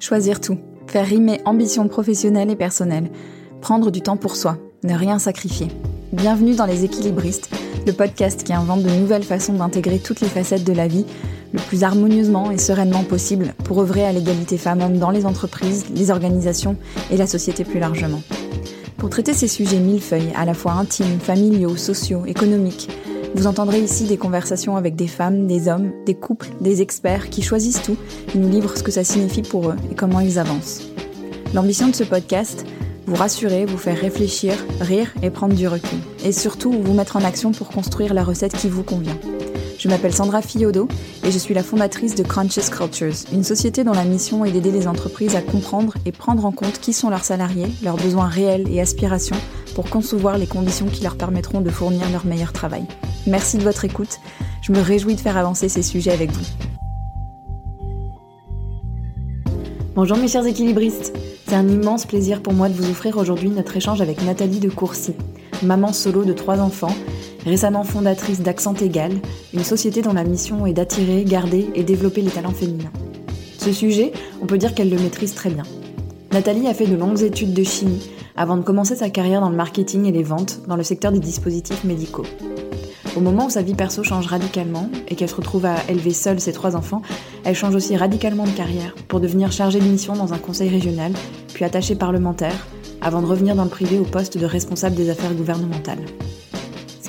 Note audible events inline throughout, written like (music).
Choisir tout, faire rimer ambition professionnelle et personnelle, prendre du temps pour soi, ne rien sacrifier. Bienvenue dans Les Équilibristes, le podcast qui invente de nouvelles façons d'intégrer toutes les facettes de la vie le plus harmonieusement et sereinement possible pour œuvrer à l'égalité femmes-hommes dans les entreprises, les organisations et la société plus largement. Pour traiter ces sujets millefeuilles, à la fois intimes, familiaux, sociaux, économiques, vous entendrez ici des conversations avec des femmes, des hommes, des couples, des experts qui choisissent tout et nous livrent ce que ça signifie pour eux et comment ils avancent. L'ambition de ce podcast, vous rassurer, vous faire réfléchir, rire et prendre du recul. Et surtout, vous mettre en action pour construire la recette qui vous convient. Je m'appelle Sandra Fiodo et je suis la fondatrice de Conscious Cultures, une société dont la mission est d'aider les entreprises à comprendre et prendre en compte qui sont leurs salariés, leurs besoins réels et aspirations pour concevoir les conditions qui leur permettront de fournir leur meilleur travail. Merci de votre écoute. Je me réjouis de faire avancer ces sujets avec vous. Bonjour mes chers équilibristes. C'est un immense plaisir pour moi de vous offrir aujourd'hui notre échange avec Nathalie de Courcy, maman solo de trois enfants, récemment fondatrice d'Accent Égal, une société dont la mission est d'attirer, garder et développer les talents féminins. Ce sujet, on peut dire qu'elle le maîtrise très bien. Nathalie a fait de longues études de chimie avant de commencer sa carrière dans le marketing et les ventes dans le secteur des dispositifs médicaux. Au moment où sa vie perso change radicalement et qu'elle se retrouve à élever seule ses trois enfants, elle change aussi radicalement de carrière pour devenir chargée de mission dans un conseil régional, puis attachée parlementaire, avant de revenir dans le privé au poste de responsable des affaires gouvernementales.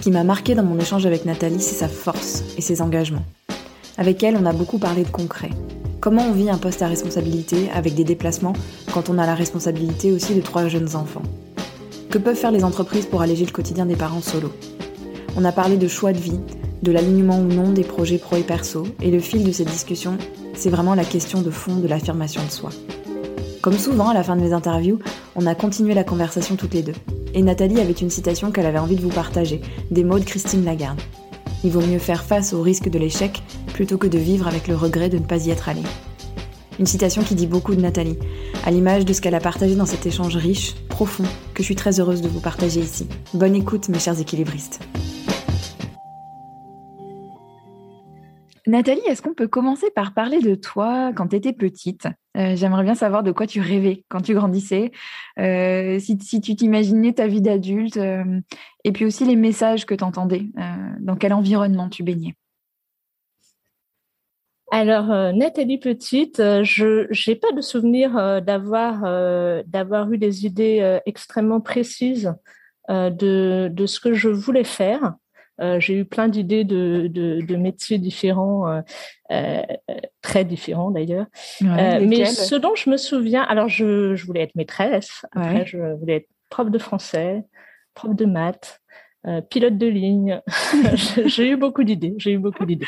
Ce qui m'a marqué dans mon échange avec Nathalie, c'est sa force et ses engagements. Avec elle, on a beaucoup parlé de concret. Comment on vit un poste à responsabilité avec des déplacements quand on a la responsabilité aussi de trois jeunes enfants? Que peuvent faire les entreprises pour alléger le quotidien des parents solos on a parlé de choix de vie, de l'alignement ou non des projets pro et perso, et le fil de cette discussion, c'est vraiment la question de fond de l'affirmation de soi. Comme souvent à la fin de mes interviews, on a continué la conversation toutes les deux. Et Nathalie avait une citation qu'elle avait envie de vous partager, des mots de Christine Lagarde. Il vaut mieux faire face au risque de l'échec plutôt que de vivre avec le regret de ne pas y être allé. Une citation qui dit beaucoup de Nathalie, à l'image de ce qu'elle a partagé dans cet échange riche, profond, que je suis très heureuse de vous partager ici. Bonne écoute mes chers équilibristes. Nathalie, est-ce qu'on peut commencer par parler de toi quand tu étais petite? Euh, J'aimerais bien savoir de quoi tu rêvais quand tu grandissais, euh, si, tu t'imaginais ta vie d'adulte, euh, et puis aussi les messages que tu entendais, dans quel environnement tu baignais? Alors, Nathalie petite, je n'ai pas de souvenir d'avoir eu des idées extrêmement précises de, de ce que je voulais faire. Euh, j'ai eu plein d'idées de, de, de, métiers différents, euh, euh, très différents d'ailleurs. mais ce dont je me souviens, alors je, je voulais être maîtresse, après je voulais être prof de français, prof de maths, euh, pilote de ligne. (laughs) j'ai eu beaucoup d'idées. J'ai eu beaucoup d'idées.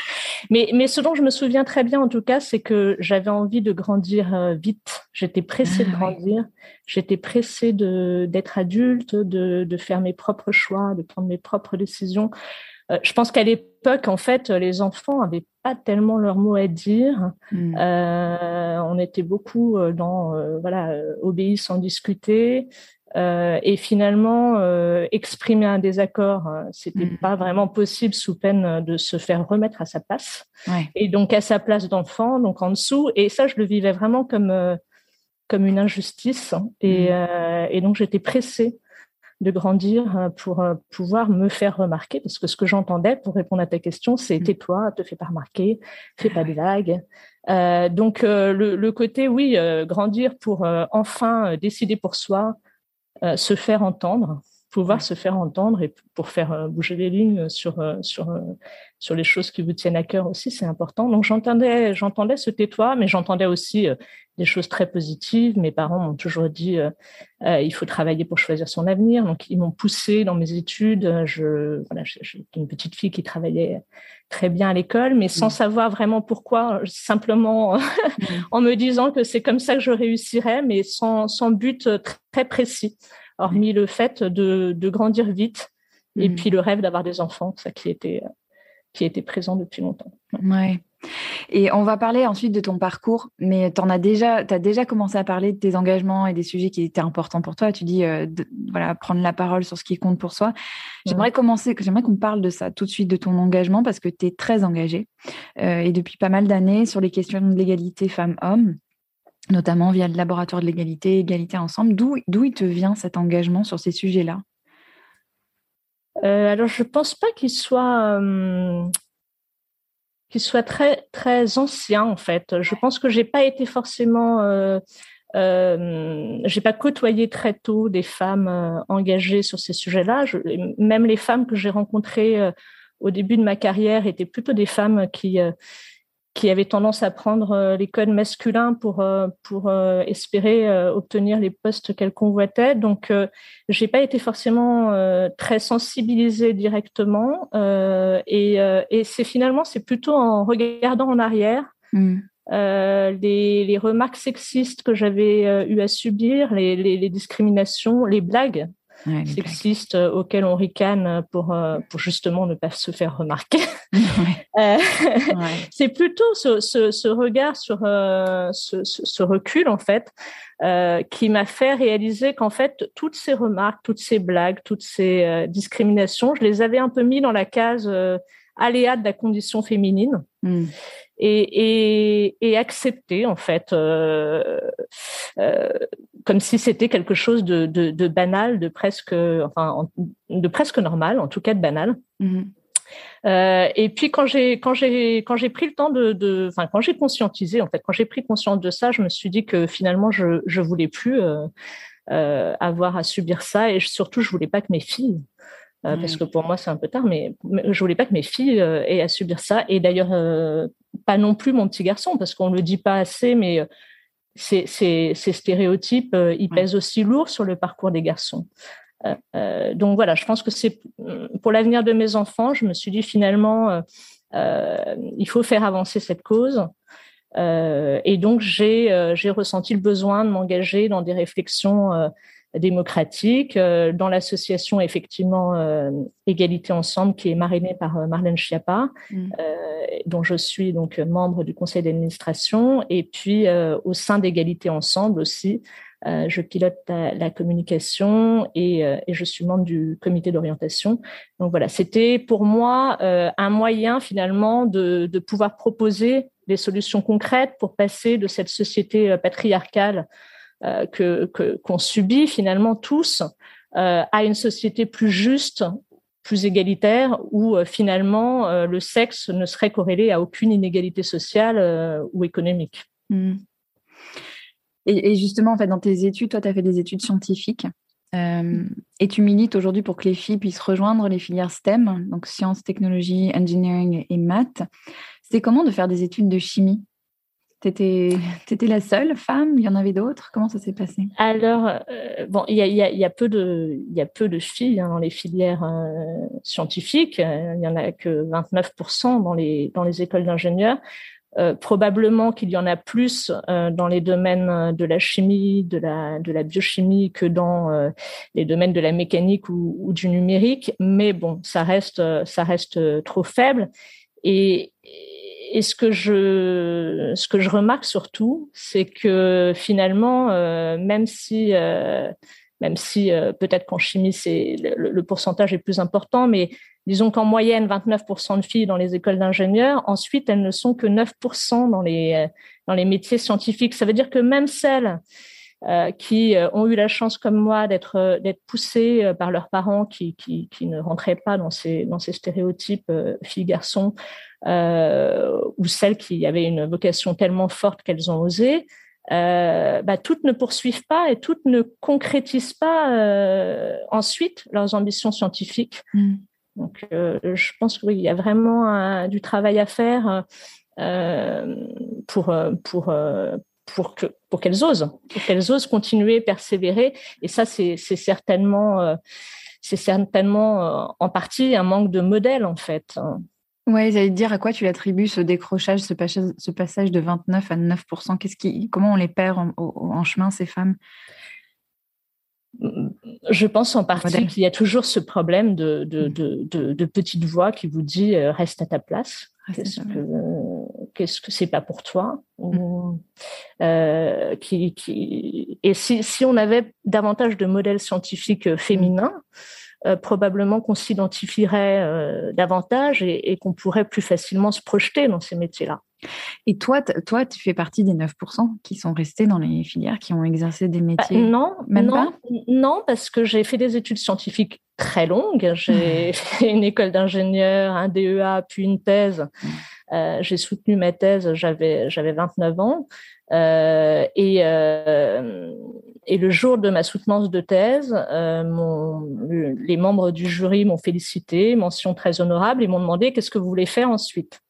Mais, mais ce dont je me souviens très bien, en tout cas, c'est que j'avais envie de grandir vite. J'étais pressée de ah grandir. J'étais pressée de d'être adulte, de, de faire mes propres choix, de prendre mes propres décisions. Euh, je pense qu'à l'époque, en fait, les enfants avaient pas tellement leur mot à dire. Euh, on était beaucoup euh, dans euh, voilà obéir sans discuter. Euh, et finalement, exprimer un désaccord, c'était hmm. pas vraiment possible sous peine de se faire remettre à sa place. Ouais. Et donc à sa place d'enfant, donc en dessous. Et ça, je le vivais vraiment comme comme une injustice. Et, hmm. et donc j'étais pressée de grandir euh, pour euh, pouvoir me faire remarquer, parce que ce que j'entendais pour répondre à ta question, c'est mmh. tais-toi, te fais pas remarquer, fais pas de vagues. Euh, donc le, côté, oui, grandir pour enfin décider pour soi, se faire entendre, pouvoir se faire entendre et pour faire bouger les lignes sur sur sur les choses qui vous tiennent à cœur aussi, c'est important. Donc j'entendais j'entendais ce tais-toi, mais j'entendais aussi des choses très positives. Mes parents m'ont toujours dit euh, euh, il faut travailler pour choisir son avenir. Donc ils m'ont poussé dans mes études. Je voilà, j'étais une petite fille qui travaillait très bien à l'école, mais sans mmh. savoir vraiment pourquoi, simplement (laughs) en me disant que c'est comme ça que je réussirais, mais sans, sans but très précis, hormis le fait de, de grandir vite et mmh. puis le rêve d'avoir des enfants, ça qui était qui était présent depuis longtemps. Ouais. Et on va parler ensuite de ton parcours, mais tu as déjà, as déjà commencé à parler de tes engagements et des sujets qui étaient importants pour toi. Tu dis, euh, voilà, prendre la parole sur ce qui compte pour soi. J'aimerais commencer, j'aimerais qu'on parle de ça tout de suite, de ton engagement, parce que tu es très engagé euh, et depuis pas mal d'années sur les questions de l'égalité femmes-hommes. Notamment via le laboratoire de l'égalité, égalité ensemble. D'où il te vient cet engagement sur ces sujets-là? Alors, je ne pense pas qu'il soit qui soit très très ancien en fait. Je pense que j'ai pas été forcément euh, euh, j'ai pas côtoyé très tôt des femmes euh, engagées sur ces sujets-là. Même les femmes que j'ai rencontrées euh, au début de ma carrière étaient plutôt des femmes qui qui avait tendance à prendre euh, les codes masculins pour euh, pour euh, espérer obtenir les postes qu'elle convoitait. Donc, j'ai pas été forcément très sensibilisée directement, et, et c'est finalement c'est plutôt en regardant en arrière. Mm. les, les, remarques sexistes que j'avais eu à subir, les, les, les discriminations, les blagues ouais, sexistes euh, auxquels on ricane pour, euh, pour justement ne pas se faire remarquer. (laughs) Euh, (laughs) c'est plutôt ce, ce, ce, regard sur ce, ce, recul, en fait, qui m'a fait réaliser qu'en fait, toutes ces remarques, toutes ces blagues, toutes ces discriminations, je les avais un peu mis dans la case aléa de la condition féminine. Hmm et, et, et accepter en fait euh, euh, comme si c'était quelque chose de, de, de, banal, de presque enfin de presque normal, en tout cas de banal. Mm-hmm. Euh, et puis quand j'ai quand j'ai quand j'ai pris le temps de, de enfin quand j'ai conscientisé en fait quand j'ai pris conscience de ça, je me suis dit que finalement je je voulais plus avoir à subir ça et surtout je voulais pas que mes filles euh, parce que pour moi c'est un peu tard, mais, je voulais pas que mes filles euh, aient à subir ça. Et d'ailleurs, euh, pas non plus mon petit garçon, parce qu'on le dit pas assez, mais ces, ces, ces stéréotypes, ils pèsent aussi lourd sur le parcours des garçons. donc voilà, je pense que c'est pour l'avenir de mes enfants. Je me suis dit finalement, il faut faire avancer cette cause. et donc j'ai ressenti le besoin de m'engager dans des réflexions démocratique, euh, dans l'association effectivement euh, Égalité Ensemble qui est marinée par euh, Marlène Schiappa, mm. dont je suis donc membre du conseil d'administration, et puis au sein d'Égalité Ensemble aussi, je pilote la, communication et, et, je suis membre du comité d'orientation. Donc voilà, c'était pour moi un moyen finalement de, de pouvoir proposer des solutions concrètes pour passer de cette société patriarcale que qu'on subit finalement tous euh, à une société plus juste, plus égalitaire, où euh, finalement le sexe ne serait corrélé à aucune inégalité sociale ou économique. Hmm. Et, justement, en fait, dans tes études, toi, tu as fait des études scientifiques. et tu milites aujourd'hui pour que les filles puissent rejoindre les filières STEM, donc sciences, technologies, engineering et maths. C'est comment de faire des études de chimie? Tu étais, la seule femme? Il y en avait d'autres? Comment ça s'est passé? Alors, euh, bon, il y a, peu de, y a peu de filles hein, dans les filières euh, scientifiques. Il y en a que 29% dans les, dans les écoles d'ingénieurs. Euh, probablement qu'il y en a plus dans les domaines de la chimie, de la, de la biochimie que dans les domaines de la mécanique ou, ou, du numérique. Mais bon, ça reste, ça reste trop faible. Et, et ce que je ce que je remarque surtout, c'est que finalement, euh, même si euh, même si euh, peut-être qu'en chimie c'est le, pourcentage est plus important, mais disons qu'en moyenne 29% de filles dans les écoles d'ingénieurs, ensuite elles ne sont que 9% dans les dans les métiers scientifiques. Ça veut dire que même celles euh, qui euh, ont eu la chance comme moi d'être euh, d'être poussées par leurs parents qui, qui, qui ne rentraient pas dans ces dans ces stéréotypes filles garçons ou celles qui avaient une vocation tellement forte qu'elles ont osé euh, bah, toutes ne poursuivent pas et toutes ne concrétisent pas euh, ensuite leurs ambitions scientifiques. Mm. Donc, euh, je pense qu'il y a vraiment du travail à faire pour pour pour que pour qu'elles osent, pour qu'elles osent continuer, persévérer. Et ça, c'est certainement euh, c'est certainement euh, en partie un manque de modèle en fait. Ouais, j'allais te dire à quoi tu l'attribues ce décrochage, ce passage, ce passage de 29 à 9% Qu'est-ce qui, comment on les perd en, en chemin ces femmes? Je pense en partie qu'il y a toujours ce problème de, de, mm. de, de, petite voix qui vous dit euh, reste à ta place. Qu'est-ce que qu'est-ce que c'est pas pour toi mm. euh, qui, qui... Et si, si on avait davantage de modèles scientifiques euh, féminins, euh, probablement qu'on s'identifierait euh, davantage et, et qu'on pourrait plus facilement se projeter dans ces métiers-là. Et toi, toi, tu fais partie des 9% qui sont restés dans les filières, qui ont exercé des bah, métiers Non, Même non, non, parce que j'ai fait des études scientifiques très longues. J'ai (laughs) (laughs) fait une école d'ingénieur, un DEA, puis une thèse. Euh, j'ai soutenu ma thèse, j'avais j'avais 29 ans. Euh, et, euh, et le jour de ma soutenance de thèse, euh, mon, les membres du jury m'ont félicité, mention très honorable, et m'ont demandé qu'est-ce que vous voulez faire ensuite.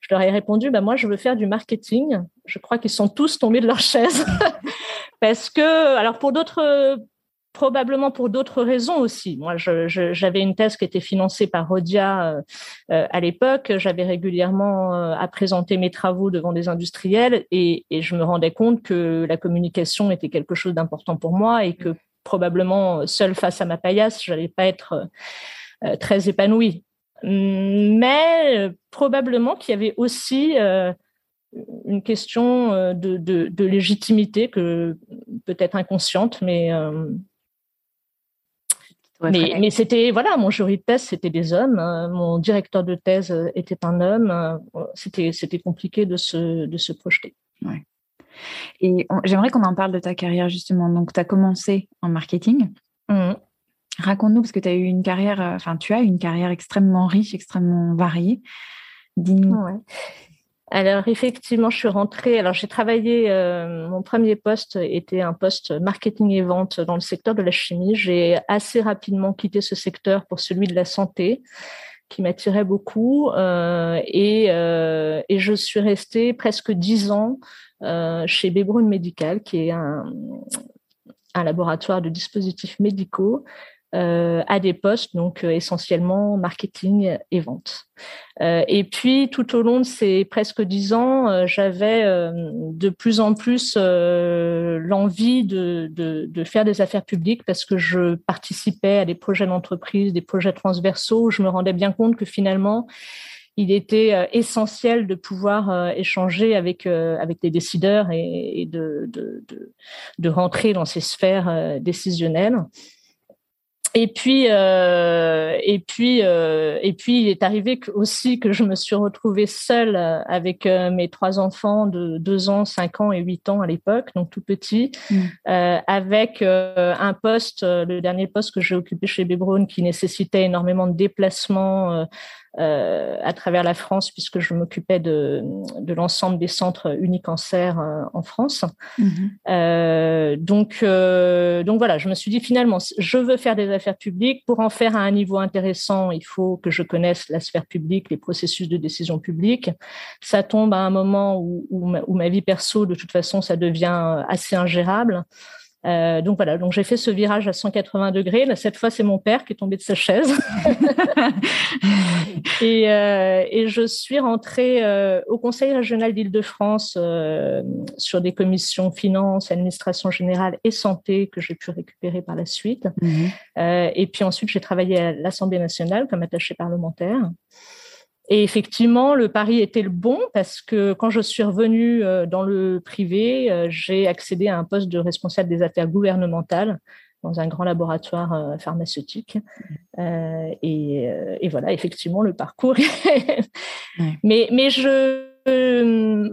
Je leur ai répondu, bah moi je veux faire du marketing. Je crois qu'ils sont tous tombés de leur chaise (laughs) parce que, alors pour d'autres probablement pour d'autres raisons aussi. Moi, j'avais une thèse qui était financée par Rodia euh, euh, à l'époque. J'avais régulièrement euh, à présenter mes travaux devant des industriels et, je me rendais compte que la communication était quelque chose d'important pour moi et que probablement seule face à ma paillasse, j'allais pas être très épanouie. Mais probablement qu'il y avait aussi une question de, de, de, légitimité que peut-être inconsciente, mais mais, c'était, voilà, mon jury de thèse, c'était des hommes. Hein. mon directeur de thèse euh, était un homme. Euh, c'était, c'était compliqué de se, de se projeter. Ouais. Et j'aimerais qu'on en parle de ta carrière, justement. Donc, tu as commencé en marketing. Mmh. Raconte-nous, parce que tu as eu une carrière, euh, enfin, tu as une carrière extrêmement riche, extrêmement variée. Dis-nous. Ouais. Alors effectivement, je suis rentrée. Alors j'ai travaillé. Euh, mon premier poste était un poste marketing et vente dans le secteur de la chimie. J'ai assez rapidement quitté ce secteur pour celui de la santé, qui m'attirait beaucoup, euh, et, euh, et je suis restée presque dix ans chez Bebrun Medical, qui est un, un laboratoire de dispositifs médicaux à des postes, donc euh, essentiellement marketing et vente. Euh, et puis tout au long de ces presque dix ans, j'avais de plus en plus l'envie de, faire des affaires publiques parce que je participais à des projets d'entreprise, des projets transversaux. Où je me rendais bien compte que finalement, il était essentiel de pouvoir échanger avec avec les décideurs et, de, de, rentrer dans ces sphères décisionnelles. Et puis, euh, et puis, euh, et puis, il est arrivé aussi que je me suis retrouvée seule euh, avec euh, mes trois enfants de deux ans, cinq ans et huit ans à l'époque, donc tout petits, mmh. euh, avec un poste, le dernier poste que j'ai occupé chez Bebrown, qui nécessitait énormément de déplacements euh, à travers la France puisque je m'occupais de, de l'ensemble des centres unicancer euh, en France. Mhm. Euh, donc, euh, donc voilà, je me suis dit finalement, je veux faire des affaires publiques. Pour en faire à un niveau intéressant, il faut que je connaisse la sphère publique, les processus de décision publique. Ça tombe à un moment où, où, ma, où ma vie perso, de toute façon, ça devient assez ingérable. Euh, donc voilà, donc j'ai fait ce virage à 180 degrés. Là, cette fois, c'est mon père qui est tombé de sa chaise. (laughs) et, euh, et, je suis rentrée euh, au Conseil régional d'Île-de-France euh, sur des commissions finances, administration générale et santé que j'ai pu récupérer par la suite. Mhm. Et puis ensuite, j'ai travaillé à l'Assemblée nationale comme attachée parlementaire. Et effectivement, le pari était le bon parce que quand je suis revenue dans le privé, j'ai accédé à un poste de responsable des affaires gouvernementales dans un grand laboratoire euh, pharmaceutique. et, et, voilà, effectivement, le parcours. (laughs) mais, mais je,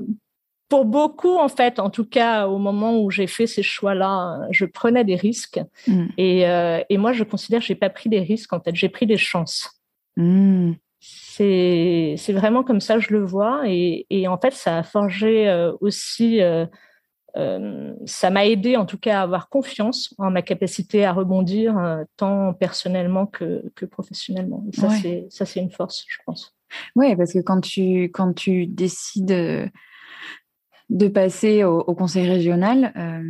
pour beaucoup, en fait, en tout cas, au moment où j'ai fait ces choix-là, je prenais des risques. Mm. Et, et moi, je considère que j'ai pas pris des risques. En fait, j'ai pris des chances. Mm c'est vraiment comme ça que je le vois et, et en fait ça a forgé euh, aussi euh, euh, ça m'a aidé en tout cas à avoir confiance en ma capacité à rebondir euh, tant personnellement que, que professionnellement. Et ça c'est ça c'est une force je pense. Oui parce que quand tu quand tu décides de passer au, au conseil régional euh,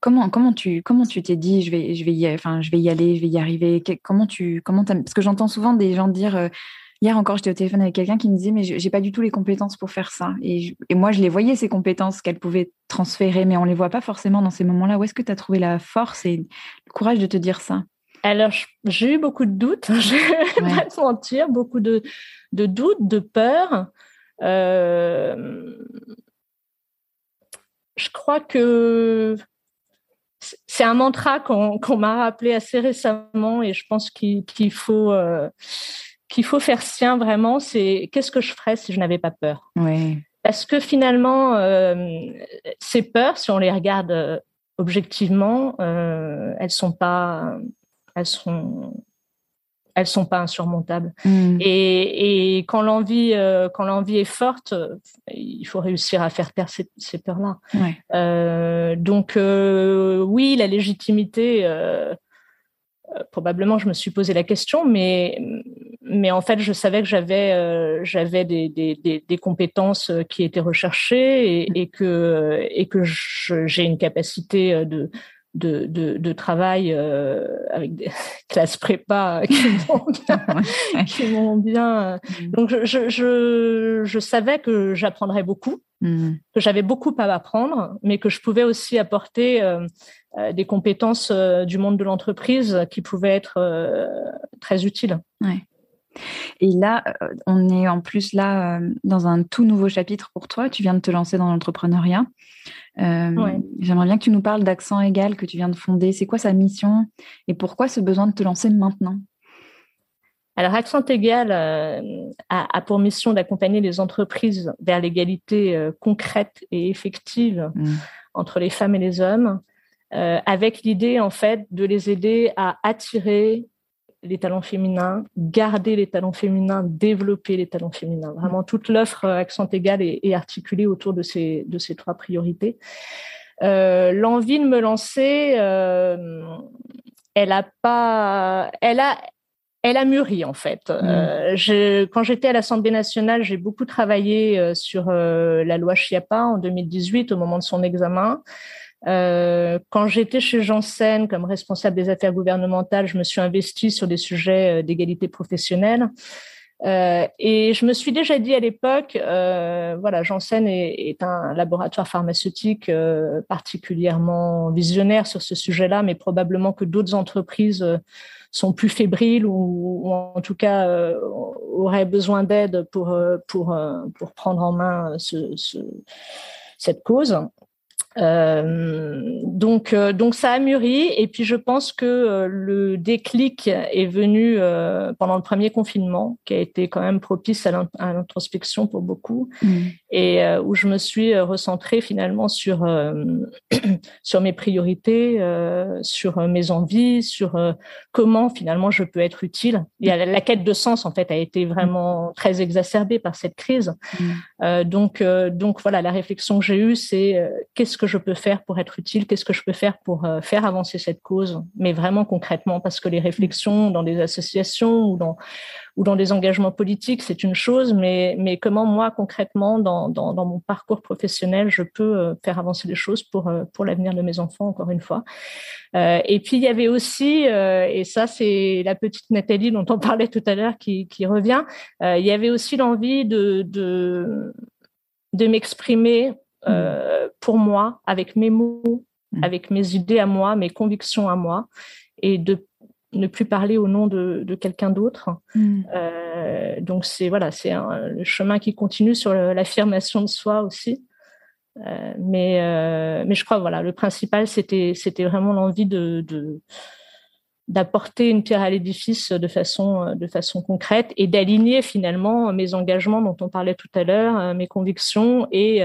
comment comment tu comment tu t'es dit je vais je vais y enfin je vais y aller je vais y arriver? Comment tu comment parce que j'entends souvent des gens dire Hier encore, j'étais au téléphone avec quelqu'un qui me disait, mais j'ai pas du tout les compétences pour faire ça. Et, moi, je les voyais, ces compétences qu'elle pouvait transférer, mais on les voit pas forcément dans ces moments-là. Où est-ce que tu as trouvé la force et le courage de te dire ça? Alors, j'ai eu beaucoup de doutes, je vais pas te mentir, beaucoup de, de doutes, de peurs. Euh, je crois que c'est un mantra qu'on m'a rappelé assez récemment et je pense qu'il faut euh, qu'il faut faire sien vraiment, c'est qu'est-ce que je ferais si je n'avais pas peur? Oui. Parce que finalement, ces peurs, si on les regarde objectivement, elles sont pas, elles sont elles sont pas insurmontables. Hmm. Et, et, quand l'envie, euh, quand l'envie est forte, il faut réussir à faire taire ces, ces peurs-là. Euh, donc euh, oui, la légitimité. Euh, probablement, je me suis posé la question, mais mais en fait, je savais que j'avais j'avais des, des, des, compétences qui étaient recherchées et, et que et que j'ai une capacité de de, de, de travail euh, avec des (laughs) classes prépa qui (laughs) vont bien. qui bien. Mm. Donc, je, je, je, savais que j'apprendrais beaucoup, mm. que j'avais beaucoup à apprendre, mais que je pouvais aussi apporter euh, euh, des compétences du monde de l'entreprise qui pouvaient être très utiles. Ouais. Et là, on est en plus là dans un tout nouveau chapitre pour toi. Tu viens de te lancer dans l'entrepreneuriat. Euh, j'aimerais bien que tu nous parles d'Accent Égal que tu viens de fonder. C'est quoi sa mission et pourquoi ce besoin de te lancer maintenant? Alors, Accent Égal euh, a, pour mission d'accompagner les entreprises vers l'égalité euh, concrète et effective mmh. entre les femmes et les hommes, avec l'idée en fait de les aider à attirer les talents féminins, garder les talents féminins, développer les talents féminins. Vraiment, toute l'offre euh, accent égal est, est, articulée autour de ces, de ces trois priorités. Euh, L'envie de me lancer, euh, elle a pas, elle a, elle a mûri en fait. Mmh. Euh, je, quand j'étais à l'Assemblée nationale, j'ai beaucoup travaillé sur la loi Chiappa en 2018 au moment de son examen. Euh, quand j'étais chez Janssen comme responsable des affaires gouvernementales, je me suis investie sur des sujets euh, d'égalité professionnelle. Euh, et je me suis déjà dit à l'époque, euh, voilà, Janssen est, est, un laboratoire pharmaceutique euh, particulièrement visionnaire sur ce sujet-là, mais probablement que d'autres entreprises sont plus fébriles ou, ou en tout cas auraient besoin d'aide pour pour pour prendre en main ce, ce, cette cause. Euh, donc, euh, donc ça a mûri. Et puis je pense que euh, le déclic est venu pendant le premier confinement, qui a été quand même propice à l'introspection pour beaucoup, mmh. et où je me suis recentrée finalement sur (clears throat) sur mes priorités, sur mes envies, sur comment finalement je peux être utile. Et la, la, quête de sens en fait a été vraiment très exacerbée par cette crise. Mmh. donc donc voilà, la réflexion que j'ai eue, c'est qu'est-ce que je peux faire pour être utile, qu'est-ce que je peux faire pour euh, faire avancer cette cause, mais vraiment concrètement, parce que les réflexions dans des associations ou dans ou dans des engagements politiques, c'est une chose, mais mais comment moi concrètement dans dans, mon parcours professionnel, je peux euh, faire avancer les choses pour euh, pour l'avenir de mes enfants, encore une fois. et puis il y avait aussi, et ça c'est la petite Nathalie dont on parlait tout à l'heure qui qui revient, il y avait aussi l'envie de de de m'exprimer. Euh, pour moi, avec mes mots, mm. avec mes idées à moi, mes convictions à moi, et de ne plus parler au nom de, de quelqu'un d'autre. Mm. Euh, donc c'est voilà, c'est le chemin qui continue sur l'affirmation de soi aussi. Euh, mais euh, mais je crois voilà, le principal c'était c'était vraiment l'envie de, de d'apporter une pierre à l'édifice de façon de façon concrète et d'aligner finalement mes engagements dont on parlait tout à l'heure, mes convictions et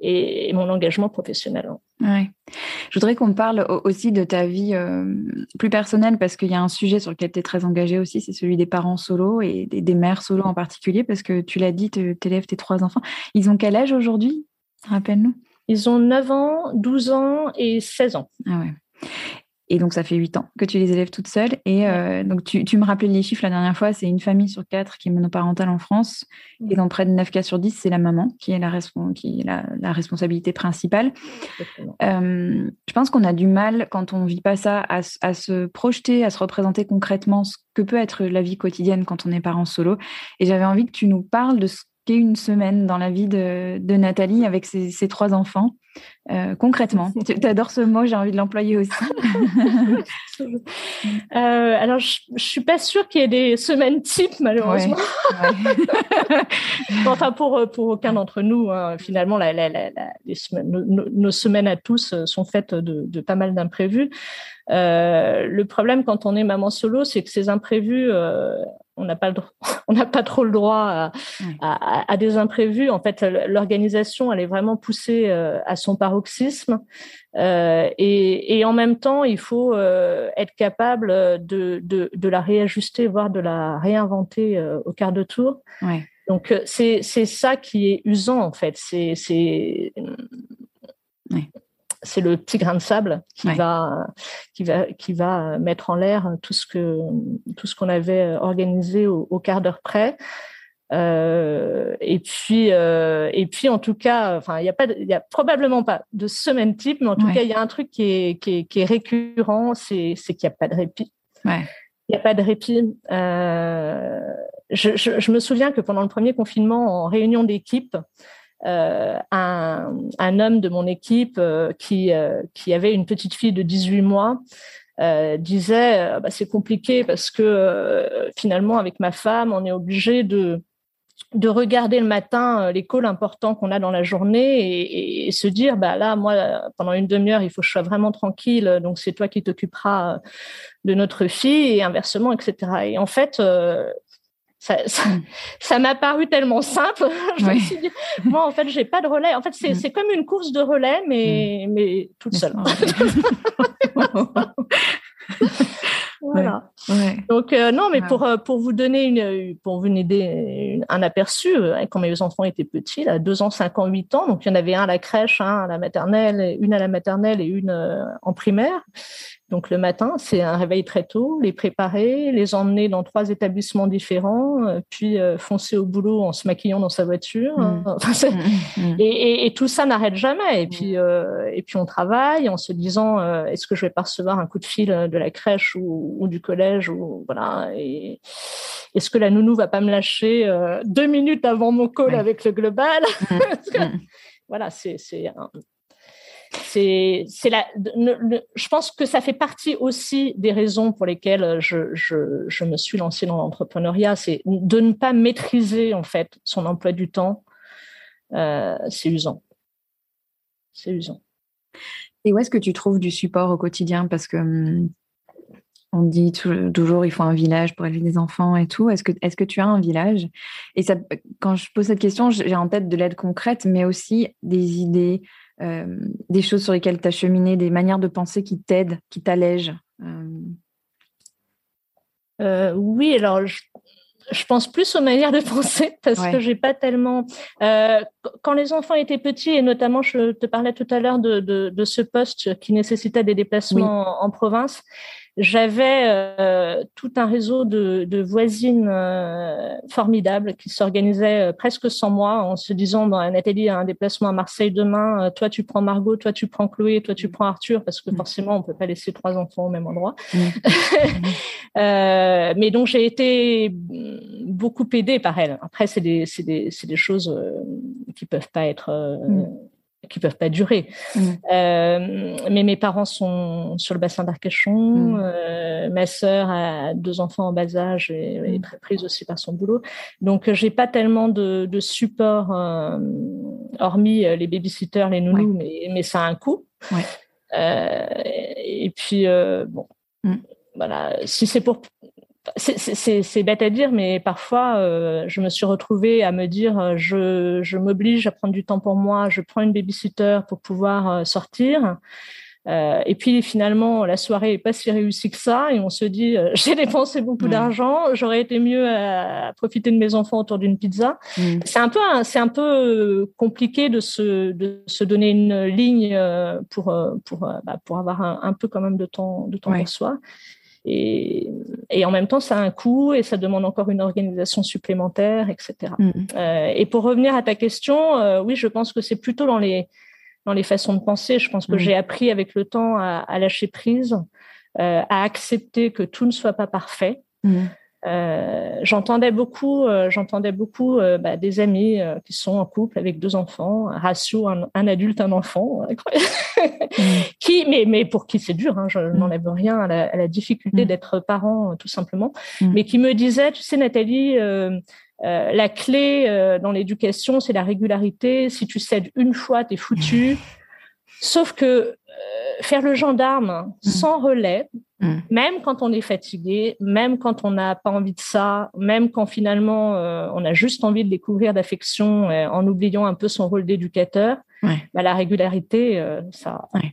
et, mon engagement professionnel. Ouais. Je voudrais qu'on parle aussi de ta vie euh, plus personnelle parce qu'il y a un sujet sur lequel tu es très engagée aussi, c'est celui des parents solo et des, mères solo en particulier parce que tu l'as dit, tu élèves tes trois enfants. Ils ont quel âge aujourd'hui? Rappelle-nous. Ils ont 9 ans, 12 ans et 16 ans. Ah ouais. Et donc, ça fait huit ans que tu les élèves toutes seules. Et euh, donc, tu, tu, me rappelais les chiffres la dernière fois, c'est une famille sur quatre qui est monoparentale en France. Et dans près de 9 cas sur 10, c'est la maman qui est la, qui est la, la responsabilité principale. Euh, je pense qu'on a du mal, quand on vit pas ça, à, à, se projeter, à se représenter concrètement ce que peut être la vie quotidienne quand on est parent solo. Et j'avais envie que tu nous parles de ce une semaine dans la vie de, de Nathalie avec ses, ses trois enfants. Euh, concrètement, tu adores ce mot, j'ai envie de l'employer aussi. (laughs) euh, alors, je, je suis pas sûre qu'il y ait des semaines types, malheureusement. Ouais, ouais. (laughs) enfin, pour, pour aucun d'entre nous, hein, finalement, la, la, la, les semaines, nos, nos, semaines à tous sont faites de, de pas mal d'imprévus. Euh, le problème quand on est maman solo, c'est que ces imprévus, euh, on n'a pas (laughs) on n'a pas trop le droit à, des imprévus. En fait, l'organisation, elle est vraiment poussée euh, à son paroxysme, euh, et, en même temps, il faut euh, être capable de, de, la réajuster, voire de la réinventer au quart de tour. Donc c'est ça qui est usant en fait. C'est c'est c'est le petit grain de sable qui va qui va qui va mettre en l'air tout ce que tout ce qu'on avait organisé au, quart d'heure près. Euh, et puis euh, et puis en tout cas, enfin il y a pas il y a probablement pas de semaine type, mais en tout cas il y a un truc qui est qui est, qui est récurrent, c'est c'est qu'il n'y a pas de répit. Ouais. Il n'y a pas de répit. Euh, je, je, je, me souviens que pendant le premier confinement, en réunion d'équipe, euh, un, un, homme de mon équipe euh, qui, euh, qui avait une petite fille de 18 mois disait bah, c'est compliqué parce que finalement avec ma femme on est obligé de de regarder le matin les calls importants qu'on a dans la journée et, se dire bah là moi pendant une demi-heure il faut que je sois vraiment tranquille donc c'est toi qui t'occuperas de notre fille et inversement etc et en fait ça, mm. ça, m'a paru tellement simple. (laughs) je me suis dit, moi, en fait, j'ai pas de relais. En fait, c'est, mm. c'est comme une course de relais, mais, mm. mais toute seule. (laughs) voilà. Donc euh, non, mais pour euh, pour vous donner une pour vous aider un aperçu, euh, quand mes enfants étaient petits, là, deux ans, cinq ans, huit ans, donc il y en avait un à la crèche, un à la maternelle, une à la maternelle et une en primaire. Donc le matin, c'est un réveil très tôt, les préparer, les emmener dans trois établissements différents, euh, puis euh, foncer au boulot en se maquillant dans sa voiture. Mmh. Enfin, mmh, mmh, et, et, tout ça n'arrête jamais. Et puis euh, et puis on travaille en se disant est-ce que je vais pas recevoir un coup de fil de la crèche ou, ou du collège ou voilà. Et est-ce que la nounou va pas me lâcher deux minutes avant mon call avec le global? (laughs) Voilà, c'est c'est la je pense que ça fait partie aussi des raisons pour lesquelles je je, je me suis lancée dans l'entrepreneuriat. C'est de ne pas maîtriser en fait son emploi du temps. Euh, c'est usant. C'est usant. Et où est-ce que tu trouves du support au quotidien? Parce que hum, on dit toujours il faut un village pour élever des enfants et tout. Est-ce que, est-ce que tu as un village? Et quand je pose cette question, j'ai en tête de l'aide concrète, mais aussi des idées, euh, des choses sur lesquelles tu as cheminé, des manières de penser qui t'aident, qui t'allègent euh. Euh, Oui, alors je, pense plus aux manières de (laughs) penser parce que j'ai pas tellement. quand les enfants étaient petits et notamment, je te parlais tout à l'heure de, de, ce poste qui nécessitait des déplacements en, province j'avais euh, tout un réseau de, de voisines euh, formidables qui s'organisaient euh, presque sans moi en se disant bon, Nathalie a un déplacement à Marseille demain, toi tu prends Margot, toi tu prends Chloé, toi tu mm. prends Arthur parce que mm. forcément on peut pas laisser trois enfants au même endroit. Mm. (laughs) mais donc j'ai été beaucoup aidée par elles. Après c'est des c'est des c'est des choses qui peuvent pas être qui peuvent pas durer. Mm. Euh, mais mes parents sont sur le bassin d'Arcachon. Mm. Euh, ma sœur a deux enfants en bas âge et est mm. très prise aussi par son boulot. Donc j'ai pas tellement de, de support, euh, hormis les babysitters, les nounous, mais, mais ça a un coût. Ouais. et puis bon, voilà. Si c'est pour c'est bête à dire, mais parfois, euh, je me suis retrouvée à me dire, euh, je, je m'oblige à prendre du temps pour moi, je prends une babysitter pour pouvoir euh, sortir. Euh, et puis finalement, la soirée est pas si réussie que ça, et on se dit, (laughs) j'ai dépensé beaucoup d'argent, j'aurais été mieux à, profiter de mes enfants autour d'une pizza. Mm. C'est un peu, c'est un peu compliqué de se, de se donner une ligne pour pour bah, pour avoir un, un, peu quand même de temps de temps pour soi. Et, et, en même temps, ça a un coût et ça demande encore une organisation supplémentaire, etc. Mm. Euh, et pour revenir à ta question, euh, oui, je pense que c'est plutôt dans les dans les façons de penser. Je pense que mm. j'ai appris avec le temps à, à lâcher prise, euh, à accepter que tout ne soit pas parfait. Mm. Euh, j'entendais beaucoup, euh, j'entendais beaucoup euh, bah, des amis euh, qui sont en couple avec deux enfants, un ratio un, un adulte un enfant, (laughs) mm. qui mais mais pour qui c'est dur, hein, je mm. n'enlève rien à la, à la difficulté mm. d'être parent tout simplement, mais qui me disait, tu sais Nathalie. la clé dans l'éducation, c'est la régularité. Si tu cèdes une fois, t'es foutu. (laughs) Sauf que faire le gendarme mmh. sans relais, mmh. même quand on est fatigué, même quand on n'a pas envie de ça, même quand finalement on a juste envie de découvrir d'affection en oubliant un peu son rôle d'éducateur, bah, la régularité, ça, ouais.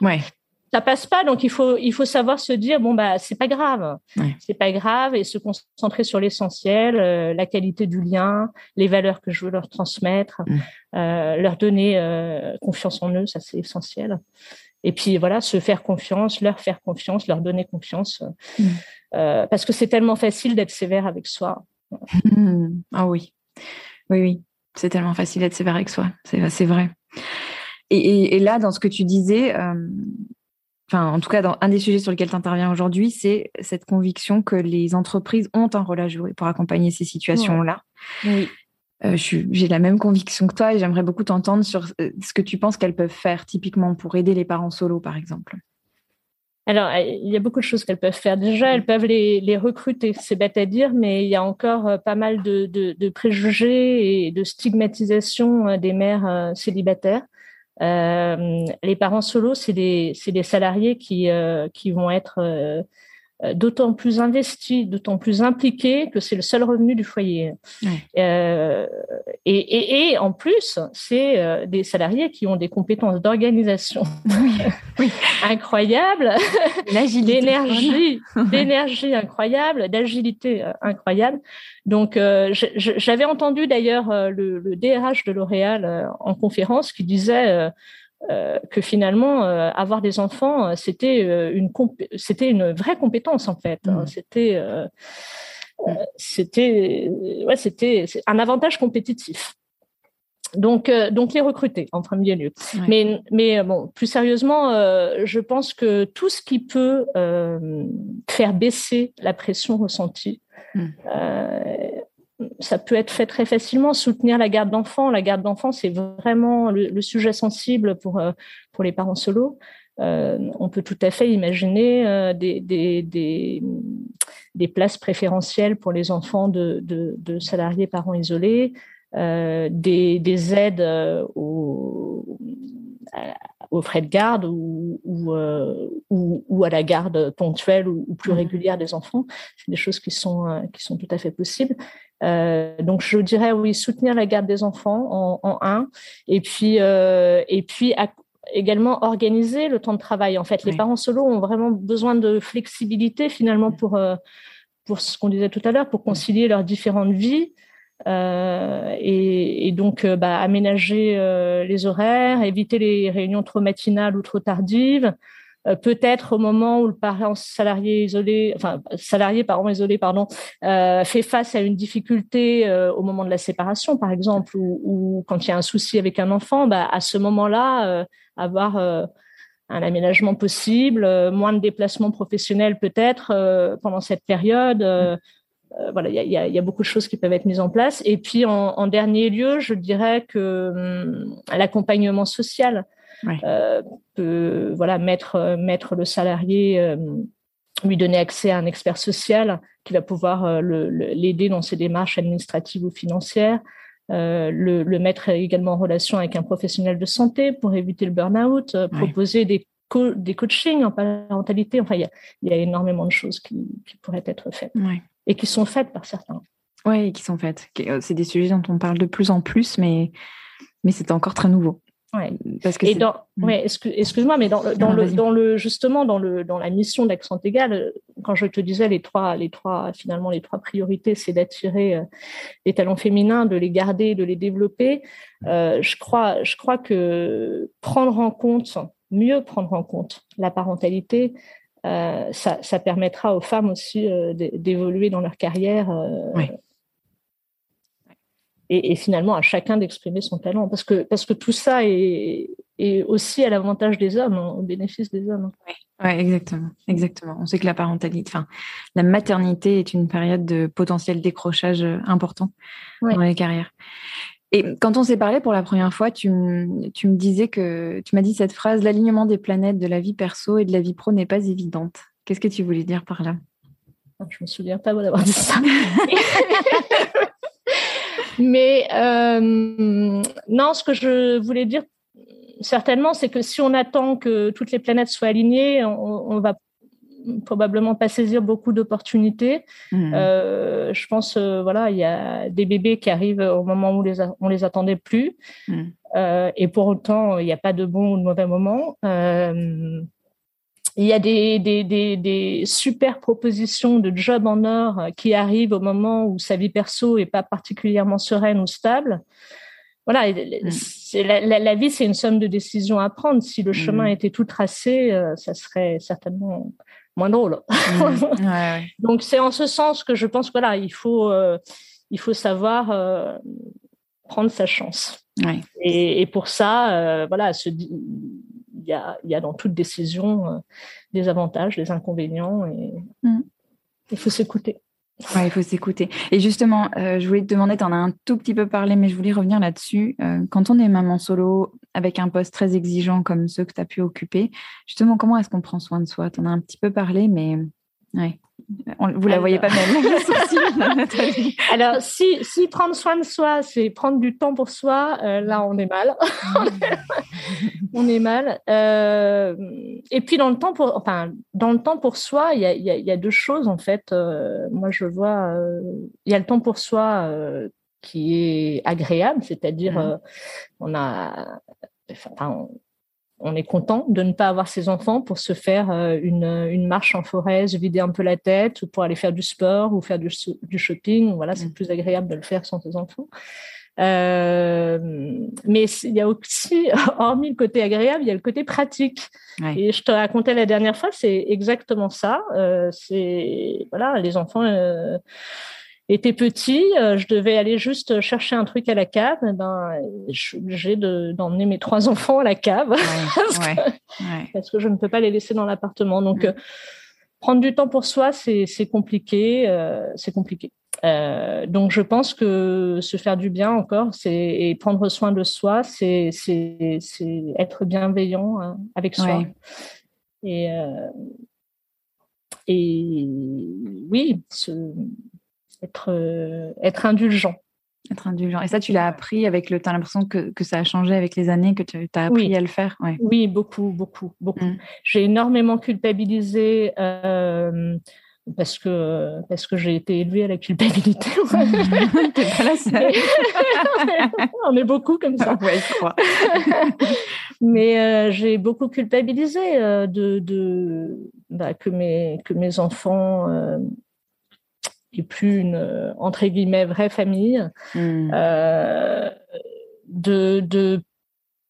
(laughs) ça passe pas. Donc il faut il faut savoir se dire bon bah c'est pas grave, c'est pas grave et se concentrer sur l'essentiel, euh, la qualité du lien, les valeurs que je veux leur transmettre, mm. euh, leur donner euh, confiance en eux, ça c'est essentiel. Et puis voilà, se faire confiance, leur faire confiance, leur donner confiance, mm. parce que c'est tellement facile d'être sévère avec soi. (laughs) Ah oui, oui oui, c'est tellement facile d'être sévère avec soi, c'est c'est vrai. Et, et, là, dans ce que tu disais, enfin en tout cas dans un des sujets sur lesquels tu interviens aujourd'hui, c'est cette conviction que les entreprises ont un rôle à jouer pour accompagner ces situations-là. Oui. Euh, j'ai la même conviction que toi et j'aimerais beaucoup t'entendre sur euh, ce que tu penses qu'elles peuvent faire typiquement pour aider les parents solo, par exemple. Alors, euh, il y a beaucoup de choses qu'elles peuvent faire. Déjà, elles peuvent les, les recruter. C'est bête à dire, mais il y a encore pas mal de, de, de préjugés et de stigmatisation des mères célibataires. Euh, les parents solos, c'est des, des salariés qui, euh, qui vont être euh, d'autant plus investi, d'autant plus impliqué que c'est le seul revenu du foyer. Euh, et, et, et, en plus, c'est euh, des salariés qui ont des compétences d'organisation oui. (laughs) incroyables, d'énergie, d'énergie incroyable, d'agilité incroyable. Donc, j'avais entendu d'ailleurs le, le, DRH de L'Oréal en conférence qui disait euh, que finalement euh, avoir des enfants euh, c'était une c'était une vraie compétence en fait hein. mmh. c'était c'était ouais c'était un avantage compétitif. Donc donc les recruter en premier lieu. Mais mais bon plus sérieusement je pense que tout ce qui peut faire baisser la pression ressentie mmh ça peut être fait très facilement. Soutenir la garde d'enfants, la garde d'enfants, c'est vraiment le, sujet sensible pour euh, pour les parents solos. Euh, on peut tout à fait imaginer euh, des, des, des, des, places préférentielles pour les enfants de, de, de salariés parents isolés, euh, des, des, aides aux, aux frais de garde ou, ou, ou, ou, à la garde ponctuelle ou, plus mmh. régulière des enfants. C'est des choses qui sont, qui sont tout à fait possibles. Euh, donc je dirais oui soutenir la garde des enfants en, en un et puis euh, et puis également organiser le temps de travail. En fait, les parents solos ont vraiment besoin de flexibilité finalement pour euh, pour ce qu'on disait tout à l'heure pour concilier leurs différentes vies. Euh, et, et, donc euh, bah, aménager les horaires, éviter les réunions trop matinales ou trop tardives, peut-être au moment où le parent salarié isolé, enfin salarié parent isolé, pardon, euh, fait face à une difficulté euh, au moment de la séparation, par exemple, ou, quand il y a un souci avec un enfant, bah, à ce moment-là, avoir un aménagement possible, moins de déplacements professionnels peut-être pendant cette période. voilà, il y a, beaucoup de choses qui peuvent être mises en place. Et puis, en, en dernier lieu, je dirais que hum, l'accompagnement social euh, peut voilà mettre euh, mettre le salarié euh, lui donner accès à un expert social qui va pouvoir l'aider dans ses démarches administratives ou financières, euh, le, le, mettre également en relation avec un professionnel de santé pour éviter le burn-out, proposer des, des coachings en parentalité. Enfin, il y a, y a, énormément de choses qui, qui pourraient être faites et qui sont faites par certains. Oui, qui sont faites. C'est des sujets dont on parle de plus en plus, mais, mais c'est encore très nouveau. Ouais. Parce que et dans, ouais, excuse-moi, mais dans, dans le, dans le, justement, dans le, dans la mission d'Accent Égal, quand je te disais les trois, les trois, finalement, les trois priorités, c'est d'attirer euh, les talents féminins, de les garder, de les développer. Euh, je crois, je crois que prendre en compte, mieux prendre en compte la parentalité, euh, ça, ça permettra aux femmes aussi euh, d'évoluer dans leur carrière. Euh, et, et, finalement à chacun d'exprimer son talent parce que parce que tout ça est, est aussi à l'avantage des hommes au bénéfice des hommes oui ouais, exactement exactement on sait que la parentalité enfin la maternité est une période de potentiel décrochage important ouais. dans les carrières et quand on s'est parlé pour la première fois, tu, tu me disais que tu m'as dit cette phrase l'alignement des planètes de la vie perso et de la vie pro n'est pas évidente. Qu'est-ce que tu voulais dire par là? Je me souviens pas d'avoir dit ça. (laughs) Mais euh, non, ce que je voulais dire, certainement, c'est que si on attend que toutes les planètes soient alignées, on, on va probablement pas saisir beaucoup d'opportunités. Mmh. Euh, je pense, euh, voilà, il y a des bébés qui arrivent au moment où les on les attendait plus, mmh. euh, et pour autant, il n'y a pas de bon ou de mauvais moment. Euh, il y a des, des, des, des, super propositions de job en or qui arrivent au moment où sa vie perso est pas particulièrement sereine ou stable. Voilà, mmh. la, la, la, vie, c'est une somme de décisions à prendre. Si le chemin était tout tracé, ça serait certainement moins drôle. Mmh. (laughs) Donc c'est en ce sens que je pense voilà, il faut euh, il faut savoir euh, prendre sa chance. Et, et, pour ça, euh, voilà, il y a, y a dans toute décision des avantages, des inconvénients, et mmh. il faut s'écouter. Ouais, il faut s'écouter. Et justement, euh, je voulais te demander, tu en as un tout petit peu parlé, mais je voulais revenir là-dessus. Euh, quand on est maman solo avec un poste très exigeant comme ceux que tu as pu occuper, justement, comment est-ce qu'on prend soin de soi? Tu en as un petit peu parlé, mais ouais. Vous la voyez pas même. (laughs) Alors, si, si prendre soin de soi, c'est prendre du temps pour soi, euh, là, on est mal. (laughs) on est mal. Euh, et puis, dans le temps pour, enfin, dans le temps pour soi, il y a, y, a, y a, deux choses, en fait. Euh, moi, je vois, il y a le temps pour soi qui est agréable, c'est-à-dire, mmh. on a, enfin, on est content de ne pas avoir ses enfants pour se faire euh, une, une, marche en forêt, se vider un peu la tête, ou pour aller faire du sport ou faire du, du shopping. Voilà, c'est mm. plus agréable de le faire sans ses enfants. Euh, mais il y a aussi, (laughs) hormis le côté agréable, il y a le côté pratique. Et je te racontais la dernière fois, c'est exactement ça. Euh, c'est voilà, les enfants. Euh, était petit, euh, je devais aller juste chercher un truc à la cave. Eh ben, je suis obligée d'emmener mes trois (laughs) enfants à la cave (laughs) parce, que, parce, que, je ne peux pas les laisser dans l'appartement. Donc, euh, prendre du temps pour soi, c'est compliqué. Euh, c'est compliqué. Euh, donc, je pense que se faire du bien encore, c'est et prendre soin de soi, c'est être bienveillant hein, avec soi. Et et oui, ce, être, euh, être indulgent. Être indulgent. Et ça, tu l'as appris avec le. Tu as l'impression que, que, ça a changé avec les années, que tu as appris à le faire Oui, beaucoup, beaucoup, beaucoup. Mm. J'ai énormément culpabilisé euh, parce que, parce que j'ai été élevée à la culpabilité. (laughs) T'es pas la seule. (laughs) On est beaucoup comme ça. Ouais, je crois. (laughs) Mais euh, j'ai beaucoup culpabilisé euh, de, de bah, que, mes, que mes enfants et plus une euh, entre guillemets vraie famille, hmm. euh, de, de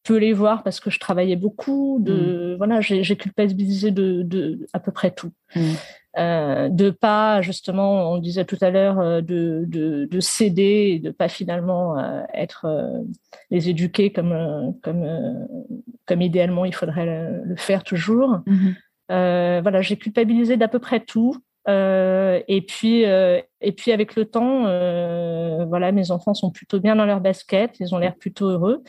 peu les voir parce que je travaillais beaucoup. De hmm. voilà, j'ai culpabilisé de, de à peu près tout. Hmm. Euh, de pas justement, on disait tout à l'heure, euh, de, de, de, céder et de pas finalement euh, être les éduquer comme comme comme idéalement il faudrait le, le faire toujours. voilà, j'ai culpabilisé d'à peu près tout. Euh, et puis, euh, et puis avec le temps, euh, voilà, mes enfants sont plutôt bien dans leur basket, ils ont l'air plutôt heureux.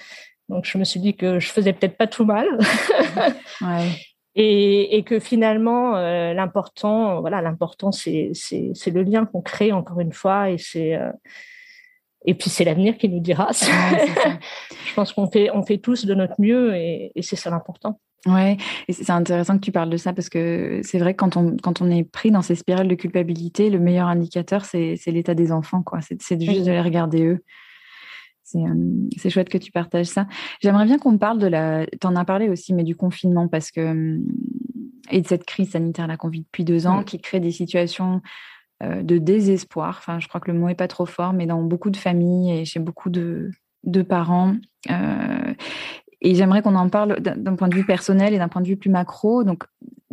Donc je me suis dit que je faisais peut-être pas tout mal. (laughs) ouais. et, et, que finalement, l'important, voilà, l'important c'est c'est c'est le lien qu'on crée encore une fois, et c'est et puis c'est l'avenir qui nous dira. (laughs) je pense qu'on fait on fait tous de notre mieux, et, et c'est ça l'important. Ouais, et c'est intéressant que tu parles de ça parce que c'est vrai que quand on, quand on est pris dans ces spirales de culpabilité, le meilleur indicateur, c'est l'état des enfants. quoi. C'est juste de les regarder eux. Euh, c'est chouette que tu partages ça. J'aimerais bien qu'on parle de la. Tu en as parlé aussi, mais du confinement, parce que. Euh, et de cette crise sanitaire là qu'on vit depuis deux ans, qui crée des situations de désespoir. Enfin, je crois que le mot est pas trop fort, mais dans beaucoup de familles et chez beaucoup de, de parents. Euh, et j'aimerais qu'on en parle d'un point de vue personnel et d'un point de vue plus macro. Donc,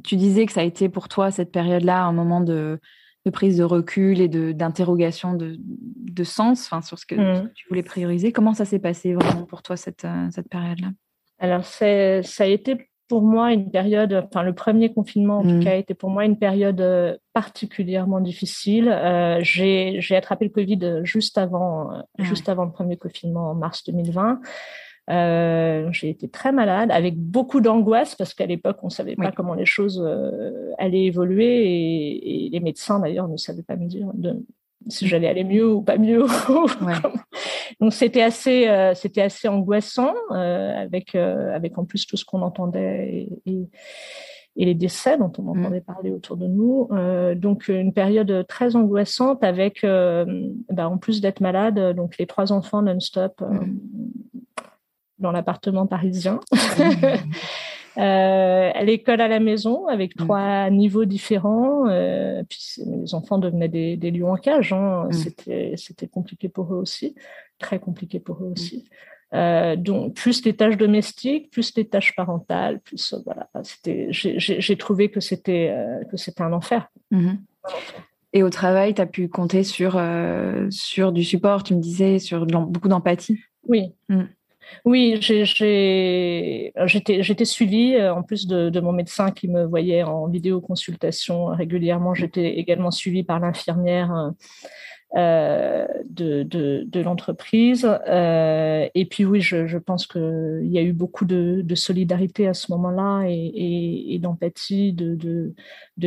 tu disais que ça a été pour toi, cette période-là, un moment de, de, prise de recul et d'interrogation de, de, sens enfin, sur ce que mmh. tu voulais prioriser. Comment ça s'est passé vraiment pour toi, cette, euh, cette période-là? Alors, ça a été pour moi une période, enfin le premier confinement en tout mmh. cas, a été pour moi une période euh, particulièrement difficile. Euh, j'ai attrapé le Covid juste avant, juste avant le premier confinement en mars 2020. Euh, j'ai été très malade, avec beaucoup d'angoisse parce qu'à l'époque on savait pas comment les choses euh, allaient évoluer et, et les médecins d'ailleurs ne savaient pas me dire de si j'allais aller mieux ou pas mieux. (laughs) Donc c'était assez, euh, c'était assez angoissant euh, avec, euh, avec en plus tout ce qu'on entendait et, et, les décès dont on mm. entendait parler autour de nous. donc une période très angoissante avec, bah, en plus d'être malade, donc les trois enfants non-stop mm. dans l'appartement parisien. Mm. (laughs) Euh, l'école à la maison avec mm. trois niveaux différents. Euh, puis les enfants devenaient des, des lions en cage. Hein. Mm. C'était compliqué pour eux aussi, très compliqué pour eux mm. aussi. Euh, donc plus les tâches domestiques, plus les tâches parentales, plus euh, voilà. C'était j'ai trouvé que c'était que c'était un enfer. Mm-hmm. Et au travail, tu as pu compter sur, sur du support, tu me disais, sur beaucoup d'empathie? Oui. Oui, j'étais suivie, euh, en plus de, mon médecin qui me voyait en vidéoconsultation régulièrement, j'étais également suivie par l'infirmière euh, de, l'entreprise. Euh, et puis oui, je, pense qu'il y a eu beaucoup de, solidarité à ce moment-là et, d'empathie, de,